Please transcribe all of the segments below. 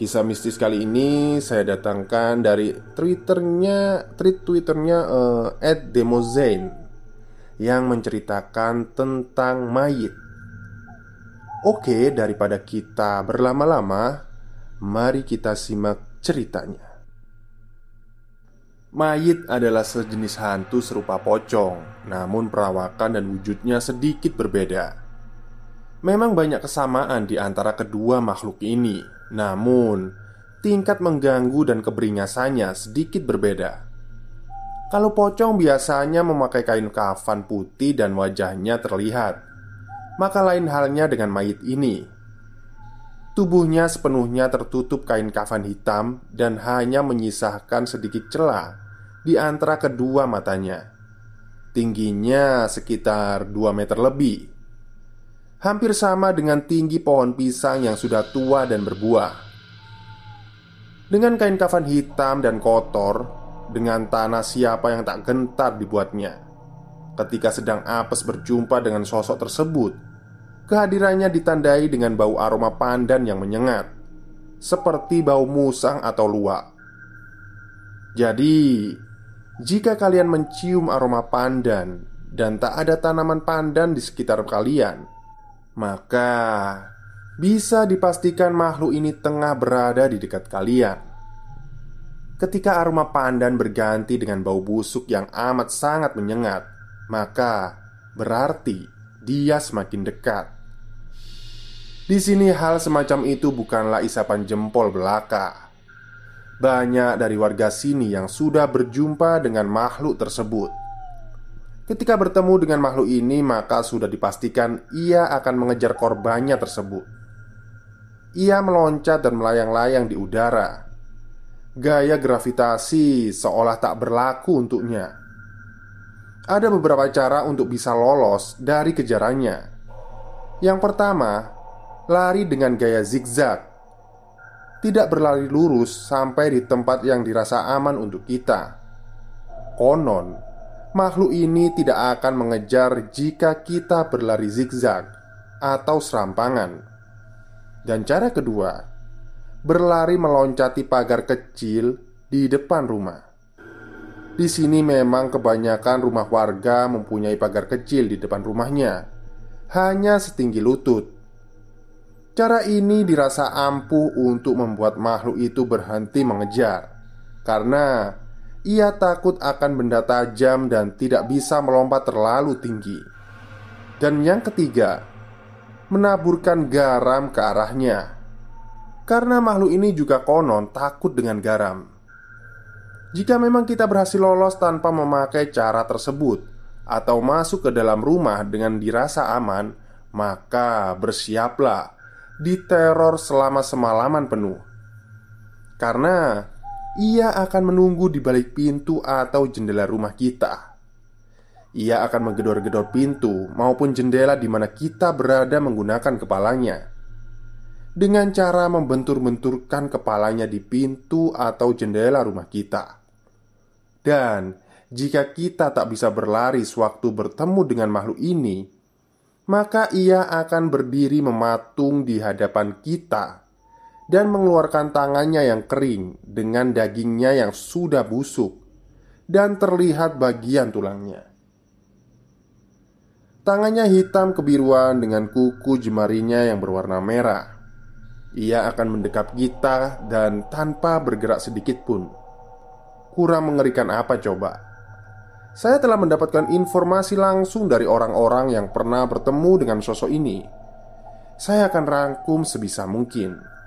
Kisah mistis kali ini saya datangkan dari twitternya, tweet twitternya uh, @demozane yang menceritakan tentang mayit. Oke, daripada kita berlama-lama, mari kita simak ceritanya. Mayit adalah sejenis hantu serupa pocong, namun perawakan dan wujudnya sedikit berbeda. Memang banyak kesamaan di antara kedua makhluk ini, namun, tingkat mengganggu dan keberingasannya sedikit berbeda. Kalau pocong biasanya memakai kain kafan putih dan wajahnya terlihat, maka lain halnya dengan mayit ini. Tubuhnya sepenuhnya tertutup kain kafan hitam dan hanya menyisakan sedikit celah di antara kedua matanya. Tingginya sekitar 2 meter lebih hampir sama dengan tinggi pohon pisang yang sudah tua dan berbuah. Dengan kain kafan hitam dan kotor, dengan tanah siapa yang tak gentar dibuatnya. Ketika sedang apes berjumpa dengan sosok tersebut, kehadirannya ditandai dengan bau aroma pandan yang menyengat, seperti bau musang atau luwak. Jadi, jika kalian mencium aroma pandan dan tak ada tanaman pandan di sekitar kalian, maka bisa dipastikan makhluk ini tengah berada di dekat kalian. Ketika aroma pandan berganti dengan bau busuk yang amat sangat menyengat, maka berarti dia semakin dekat. Di sini hal semacam itu bukanlah isapan jempol belaka. Banyak dari warga sini yang sudah berjumpa dengan makhluk tersebut Ketika bertemu dengan makhluk ini, maka sudah dipastikan ia akan mengejar korbannya tersebut. Ia meloncat dan melayang-layang di udara. Gaya gravitasi seolah tak berlaku untuknya. Ada beberapa cara untuk bisa lolos dari kejarannya. Yang pertama, lari dengan gaya zigzag. Tidak berlari lurus sampai di tempat yang dirasa aman untuk kita. Konon, makhluk ini tidak akan mengejar jika kita berlari zigzag atau serampangan. Dan cara kedua, berlari meloncati pagar kecil di depan rumah. Di sini memang kebanyakan rumah warga mempunyai pagar kecil di depan rumahnya, hanya setinggi lutut. Cara ini dirasa ampuh untuk membuat makhluk itu berhenti mengejar, karena ia takut akan benda tajam dan tidak bisa melompat terlalu tinggi. Dan yang ketiga, menaburkan garam ke arahnya. Karena makhluk ini juga konon takut dengan garam. Jika memang kita berhasil lolos tanpa memakai cara tersebut atau masuk ke dalam rumah dengan dirasa aman, maka bersiaplah diteror selama semalaman penuh. Karena ia akan menunggu di balik pintu atau jendela rumah kita. Ia akan menggedor-gedor pintu maupun jendela di mana kita berada menggunakan kepalanya dengan cara membentur-benturkan kepalanya di pintu atau jendela rumah kita. Dan jika kita tak bisa berlari sewaktu bertemu dengan makhluk ini, maka ia akan berdiri mematung di hadapan kita dan mengeluarkan tangannya yang kering dengan dagingnya yang sudah busuk dan terlihat bagian tulangnya. Tangannya hitam kebiruan dengan kuku jemarinya yang berwarna merah. Ia akan mendekap kita dan tanpa bergerak sedikit pun. Kurang mengerikan apa coba? Saya telah mendapatkan informasi langsung dari orang-orang yang pernah bertemu dengan sosok ini. Saya akan rangkum sebisa mungkin.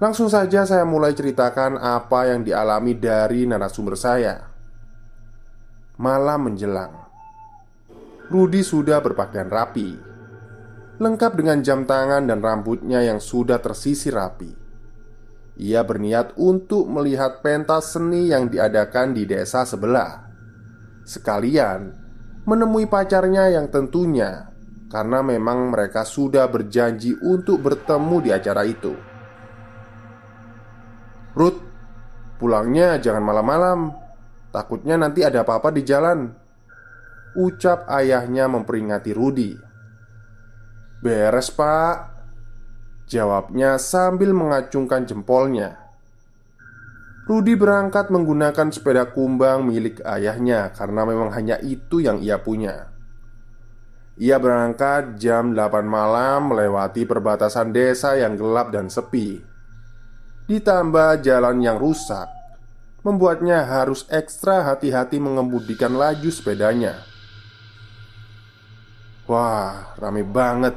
Langsung saja saya mulai ceritakan apa yang dialami dari narasumber saya. Malam menjelang. Rudi sudah berpakaian rapi. Lengkap dengan jam tangan dan rambutnya yang sudah tersisir rapi. Ia berniat untuk melihat pentas seni yang diadakan di desa sebelah. Sekalian menemui pacarnya yang tentunya Karena memang mereka sudah berjanji untuk bertemu di acara itu Ruth, pulangnya jangan malam-malam. Takutnya nanti ada apa-apa di jalan. Ucap ayahnya memperingati Rudi. Beres pak. Jawabnya sambil mengacungkan jempolnya. Rudi berangkat menggunakan sepeda kumbang milik ayahnya Karena memang hanya itu yang ia punya. Ia berangkat jam 8 malam melewati perbatasan desa yang gelap dan sepi Ditambah jalan yang rusak Membuatnya harus ekstra hati-hati mengemudikan laju sepedanya. Wah, rame banget.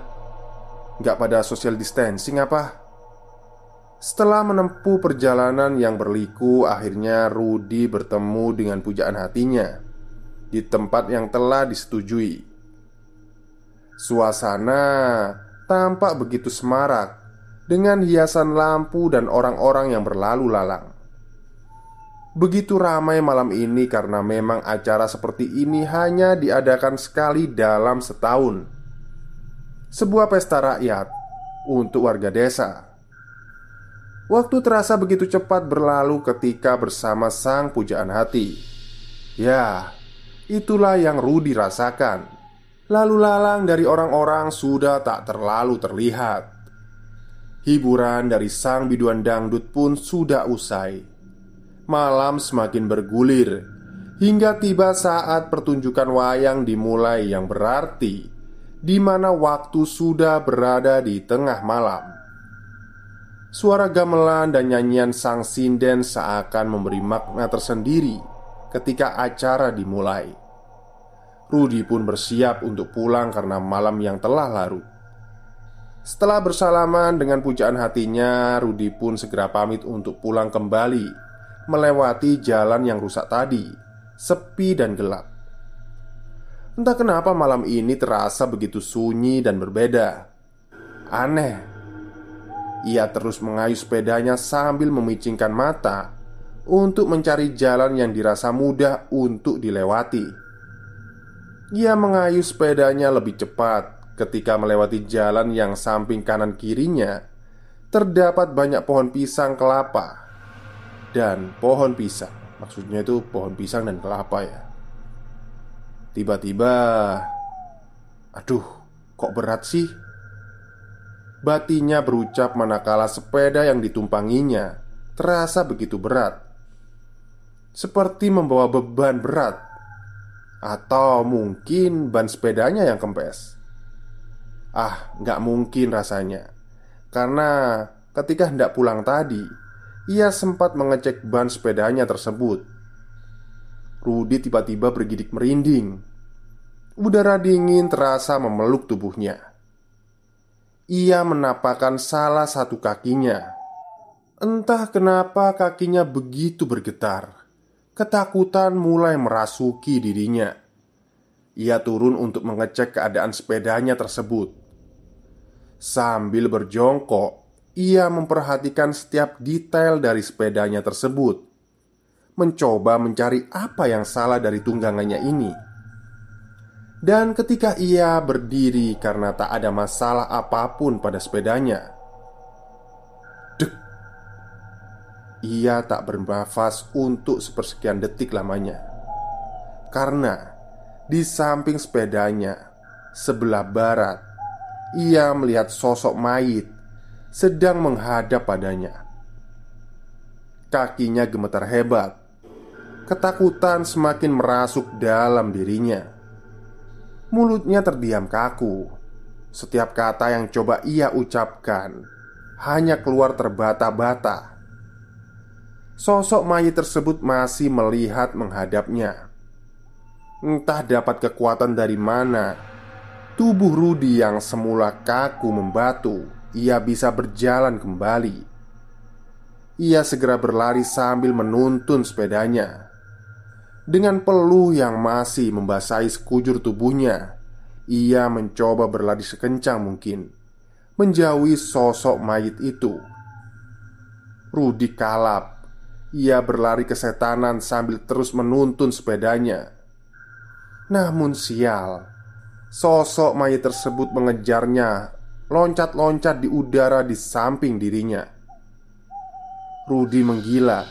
Gak pada social distancing apa? Setelah menempuh perjalanan yang berliku Akhirnya Rudi bertemu dengan pujaan hatinya Di tempat yang telah disetujui. Suasana tampak begitu semarak Dengan hiasan lampu dan orang-orang yang berlalu lalang Begitu ramai malam ini karena memang acara seperti ini hanya diadakan sekali dalam setahun. Sebuah pesta rakyat untuk warga desa. Waktu terasa begitu cepat berlalu ketika bersama sang pujaan hati. Ya, itulah yang Rudi rasakan. Lalu lalang dari orang-orang sudah tak terlalu terlihat. Hiburan dari sang biduan dangdut pun sudah usai malam semakin bergulir hingga tiba saat pertunjukan wayang dimulai yang berarti di mana waktu sudah berada di tengah malam. Suara gamelan dan nyanyian sang sinden seakan memberi makna tersendiri ketika acara dimulai. Rudi pun bersiap untuk pulang karena malam yang telah larut. Setelah bersalaman dengan pujaan hatinya, Rudi pun segera pamit untuk pulang kembali melewati jalan yang rusak tadi, sepi dan gelap. Entah kenapa malam ini terasa begitu sunyi dan berbeda. Aneh. Ia terus mengayuh sepedanya sambil memicingkan mata untuk mencari jalan yang dirasa mudah untuk dilewati. Ia mengayuh sepedanya lebih cepat ketika melewati jalan yang samping kanan kirinya terdapat banyak pohon pisang kelapa dan pohon pisang. Maksudnya itu pohon pisang dan kelapa ya. Tiba-tiba, aduh, kok berat sih? Batinya berucap manakala sepeda yang ditumpanginya terasa begitu berat, seperti membawa beban berat, atau mungkin ban sepedanya yang kempes. Ah, nggak mungkin rasanya, karena ketika hendak pulang tadi, ia sempat mengecek ban sepedanya tersebut. Rudi tiba-tiba bergidik merinding. Udara dingin terasa memeluk tubuhnya. Ia menapakkan salah satu kakinya. Entah kenapa kakinya begitu bergetar. Ketakutan mulai merasuki dirinya. Ia turun untuk mengecek keadaan sepedanya tersebut. Sambil berjongkok, ia memperhatikan setiap detail dari sepedanya tersebut, mencoba mencari apa yang salah dari tunggangannya ini. Dan ketika ia berdiri karena tak ada masalah apa pun pada sepedanya, dek, ia tak bernafas untuk sepersekian detik lamanya, karena di samping sepedanya sebelah barat, ia melihat sosok mayit sedang menghadap padanya. Kakinya gemetar hebat, ketakutan semakin merasuk dalam dirinya. Mulutnya terdiam kaku. Setiap kata yang coba ia ucapkan hanya keluar terbata-bata. Sosok mayit tersebut masih melihat menghadapnya. Entah dapat kekuatan dari mana, tubuh Rudi yang semula kaku membatu, ia bisa berjalan kembali. Ia segera berlari sambil menuntun sepedanya. Dengan peluh yang masih membasahi sekujur tubuhnya, ia mencoba berlari sekencang mungkin, menjauhi sosok mayit itu. Rudi kalap. Ia berlari kesetanan sambil terus menuntun sepedanya. Namun sial, sosok mayit tersebut mengejarnya, loncat-loncat di udara di samping dirinya. Rudi menggila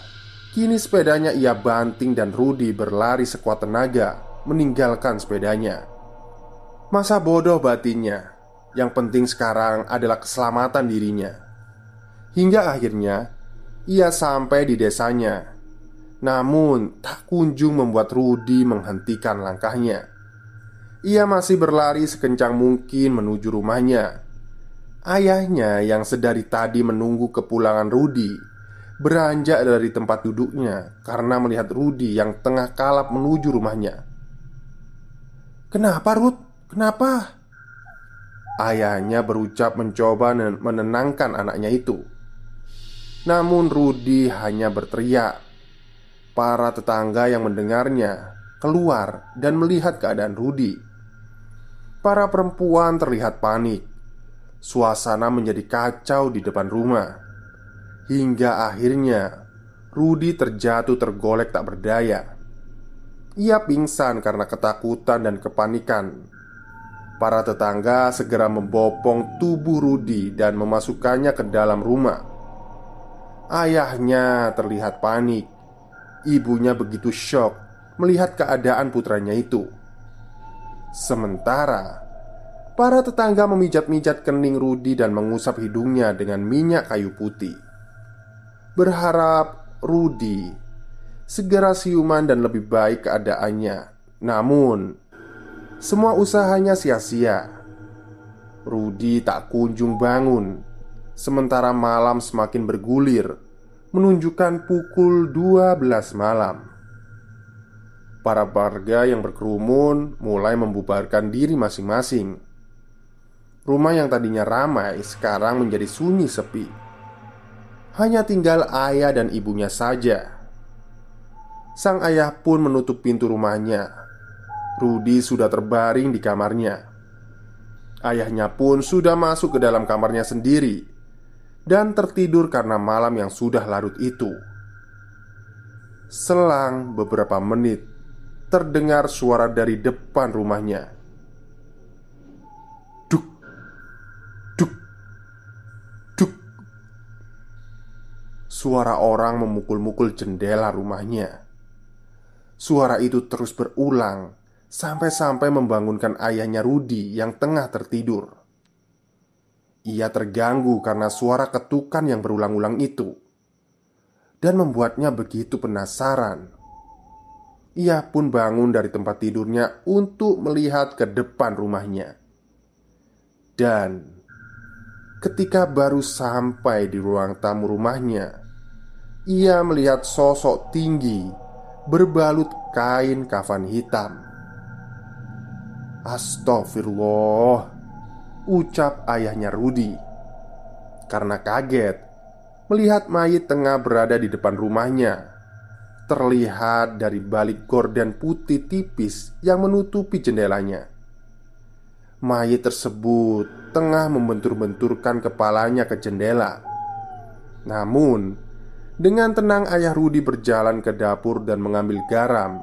Kini sepedanya ia banting dan Rudi berlari sekuat tenaga meninggalkan sepedanya. Masa bodoh batinnya, yang penting sekarang adalah keselamatan dirinya. Hingga akhirnya ia sampai di desanya. Namun tak kunjung membuat Rudi menghentikan langkahnya. Ia masih berlari sekencang mungkin menuju rumahnya. Ayahnya yang sedari tadi menunggu kepulangan Rudi beranjak dari tempat duduknya karena melihat Rudi yang tengah kalap menuju rumahnya. "Kenapa, Rud? Kenapa?" Ayahnya berucap mencoba menenangkan anaknya itu. Namun Rudi hanya berteriak. Para tetangga yang mendengarnya keluar dan melihat keadaan Rudi. Para perempuan terlihat panik. Suasana menjadi kacau di depan rumah. Hingga akhirnya Rudi terjatuh tergolek tak berdaya. Ia pingsan karena ketakutan dan kepanikan. Para tetangga segera membopong tubuh Rudi dan memasukkannya ke dalam rumah. Ayahnya terlihat panik. Ibunya begitu shock melihat keadaan putranya itu Sementara Para tetangga memijat-mijat kening Rudi dan mengusap hidungnya dengan minyak kayu putih Berharap Rudi segera siuman dan lebih baik keadaannya. Namun, semua usahanya sia-sia. Rudi tak kunjung bangun, sementara malam semakin bergulir, menunjukkan pukul 12 malam. Para warga yang berkerumun mulai membubarkan diri masing-masing. Rumah yang tadinya ramai sekarang menjadi sunyi sepi hanya tinggal ayah dan ibunya saja. Sang ayah pun menutup pintu rumahnya. Rudi sudah terbaring di kamarnya. Ayahnya pun sudah masuk ke dalam kamarnya sendiri dan tertidur karena malam yang sudah larut itu. Selang beberapa menit, terdengar suara dari depan rumahnya. Suara orang memukul-mukul jendela rumahnya. Suara itu terus berulang sampai-sampai membangunkan ayahnya Rudi yang tengah tertidur. Ia terganggu karena suara ketukan yang berulang-ulang itu dan membuatnya begitu penasaran. Ia pun bangun dari tempat tidurnya untuk melihat ke depan rumahnya. Dan ketika baru sampai di ruang tamu rumahnya, ia melihat sosok tinggi berbalut kain kafan hitam. Astagfirullah, ucap ayahnya Rudi karena kaget melihat mayit tengah berada di depan rumahnya. Terlihat dari balik gorden putih tipis yang menutupi jendelanya. Mayit tersebut tengah membentur-benturkan kepalanya ke jendela. Namun, dengan tenang ayah Rudi berjalan ke dapur dan mengambil garam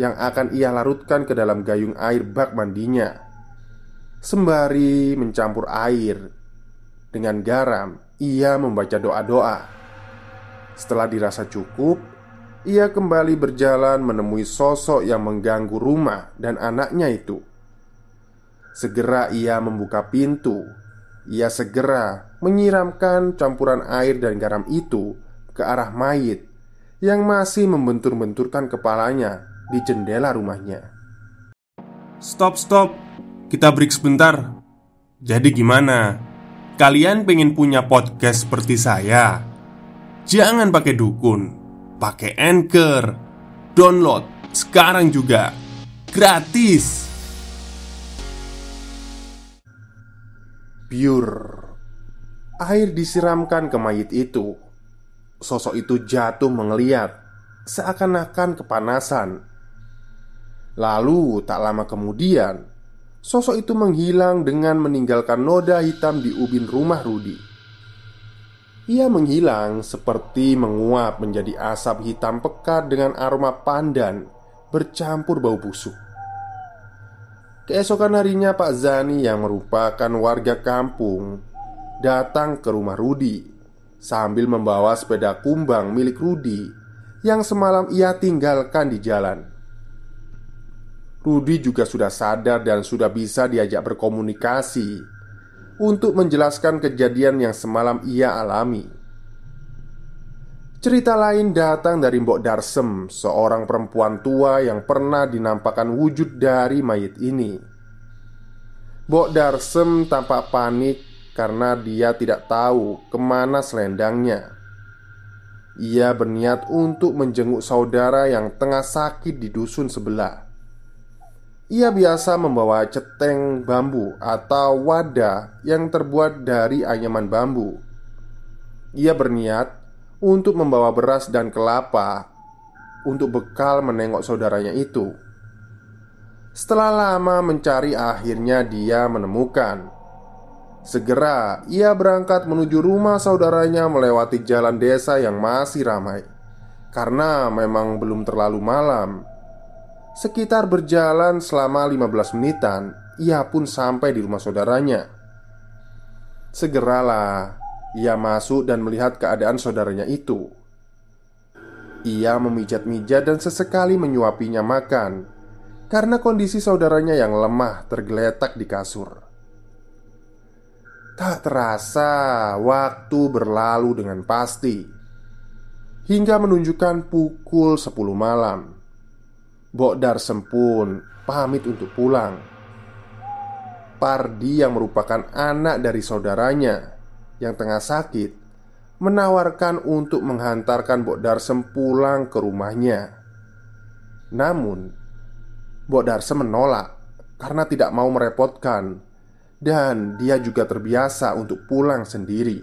yang akan ia larutkan ke dalam gayung air bak mandinya. Sembari mencampur air dengan garam, ia membaca doa-doa. Setelah dirasa cukup, ia kembali berjalan menemui sosok yang mengganggu rumah dan anaknya itu. Segera ia membuka pintu. Ia segera menyiramkan campuran air dan garam itu ke arah mayit yang masih membentur-benturkan kepalanya di jendela rumahnya. Stop, stop. Kita break sebentar. Jadi gimana? Kalian pengen punya podcast seperti saya? Jangan pakai dukun, pakai Anchor. Download sekarang juga. Gratis. Pure Air disiramkan ke mayit itu Sosok itu jatuh mengeliat Seakan-akan kepanasan Lalu tak lama kemudian Sosok itu menghilang dengan meninggalkan noda hitam di ubin rumah Rudi Ia menghilang seperti menguap menjadi asap hitam pekat dengan aroma pandan Bercampur bau busuk. Keesokan harinya Pak Zani yang merupakan warga kampung Datang ke rumah Rudi Sambil membawa sepeda kumbang milik Rudi Yang semalam ia tinggalkan di jalan. Rudi juga sudah sadar dan sudah bisa diajak berkomunikasi Untuk menjelaskan kejadian yang semalam ia alami Cerita lain datang dari Mbok Darsem, seorang perempuan tua yang pernah dinampakkan wujud dari mayit ini. Mbok Darsem tampak panik karena dia tidak tahu ke mana selendangnya. Ia berniat untuk menjenguk saudara yang tengah sakit di dusun sebelah. Ia biasa membawa ceteng bambu atau wadah yang terbuat dari anyaman bambu. Ia berniat untuk membawa beras dan kelapa untuk bekal menengok saudaranya itu. Setelah lama mencari, akhirnya dia menemukan. Segera ia berangkat menuju rumah saudaranya melewati jalan desa yang masih ramai Karena memang belum terlalu malam Sekitar berjalan selama 15 menitan Ia pun sampai di rumah saudaranya Segeralah ia masuk dan melihat keadaan saudaranya itu. Ia memijat-mijat dan sesekali menyuapinya makan karena kondisi saudaranya yang lemah tergeletak di kasur. Tak terasa waktu berlalu dengan pasti Hingga menunjukkan pukul 10 malam Bok Darsem pun pamit untuk pulang Pardi yang merupakan anak dari saudaranya yang tengah sakit menawarkan untuk menghantarkan Bok Darsem pulang ke rumahnya. Namun, Bok Darsem menolak karena tidak mau merepotkan dan dia juga terbiasa untuk pulang sendiri.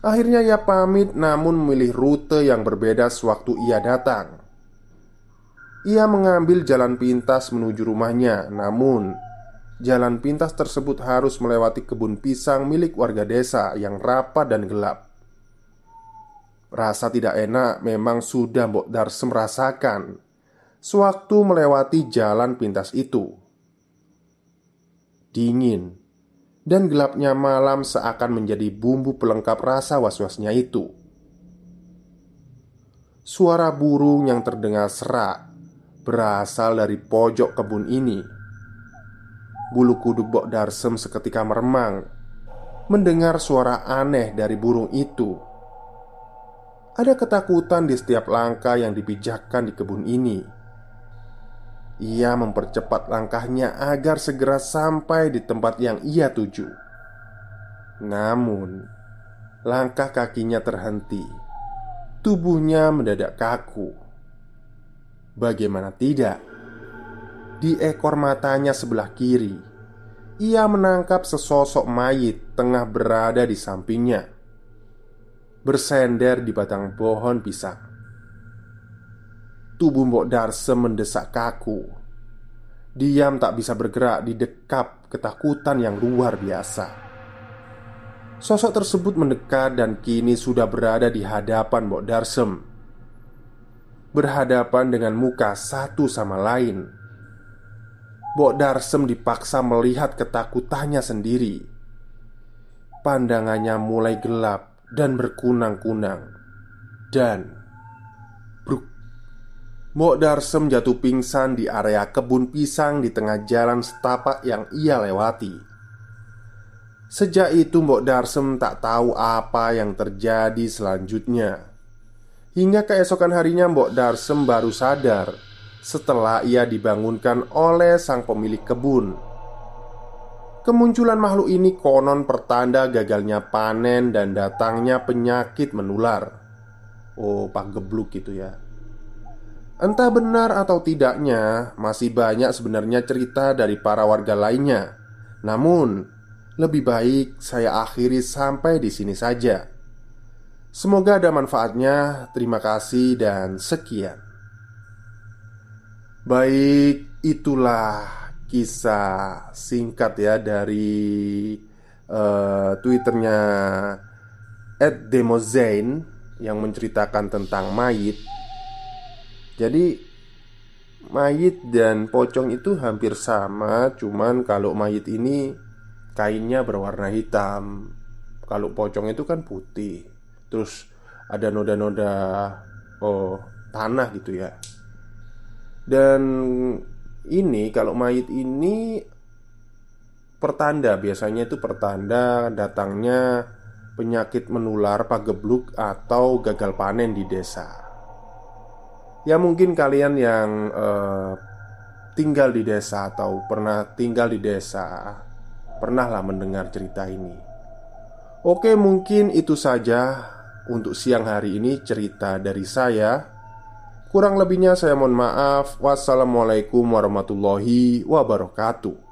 Akhirnya ia pamit namun memilih rute yang berbeda sewaktu ia datang. Ia mengambil jalan pintas menuju rumahnya, namun Jalan pintas tersebut harus melewati kebun pisang milik warga desa yang rapat dan gelap. Rasa tidak enak memang sudah Mbok Darsem rasakan sewaktu melewati jalan pintas itu. Dingin dan gelapnya malam seakan menjadi bumbu pelengkap rasa was-wasnya itu. Suara burung yang terdengar serak berasal dari pojok kebun ini. Bulu kuduk Bok Darsem seketika meremang Mendengar suara aneh dari burung itu. Ada ketakutan di setiap langkah yang dipijakkan di kebun ini. Ia mempercepat langkahnya agar segera sampai di tempat yang ia tuju. Namun Langkah kakinya terhenti. Tubuhnya mendadak kaku Bagaimana tidak di ekor matanya sebelah kiri, ia menangkap sesosok mayit tengah berada di sampingnya, bersender di batang pohon pisang. Tubuh Mbok Darse mendesak kaku. Diam tak bisa bergerak di dekap ketakutan yang luar biasa. Sosok tersebut mendekat dan kini sudah berada di hadapan Mbok Darsem. Berhadapan dengan muka satu sama lain. Bok Darsem dipaksa melihat ketakutannya sendiri. Pandangannya mulai gelap dan berkunang-kunang. Dan Bruk Mbok Darsem jatuh pingsan di area kebun pisang di tengah jalan setapak yang ia lewati Sejak itu Mbok Darsem tak tahu apa yang terjadi selanjutnya Hingga keesokan harinya Mbok Darsem baru sadar Setelah ia dibangunkan oleh sang pemilik kebun Kemunculan makhluk ini konon pertanda gagalnya panen dan datangnya penyakit menular Oh, pak gebluk gitu ya Entah benar atau tidaknya, masih banyak sebenarnya cerita dari para warga lainnya. Namun, lebih baik saya akhiri sampai di sini saja. Semoga ada manfaatnya. Terima kasih dan sekian. Baik, itulah kisah singkat ya dari uh, twitternya Demozain yang menceritakan tentang mayit. Jadi mayit dan pocong itu hampir sama, cuman kalau mayit ini kainnya berwarna hitam. Kalau pocong itu kan putih. Terus ada noda-noda oh tanah gitu ya. Dan ini kalau mayit ini pertanda biasanya itu pertanda datangnya penyakit menular pagebluk atau gagal panen di desa. Ya mungkin kalian yang uh, tinggal di desa atau pernah tinggal di desa Pernahlah mendengar cerita ini Oke mungkin itu saja untuk siang hari ini cerita dari saya. Kurang lebihnya saya mohon maaf. Wassalamualaikum warahmatullahi wabarakatuh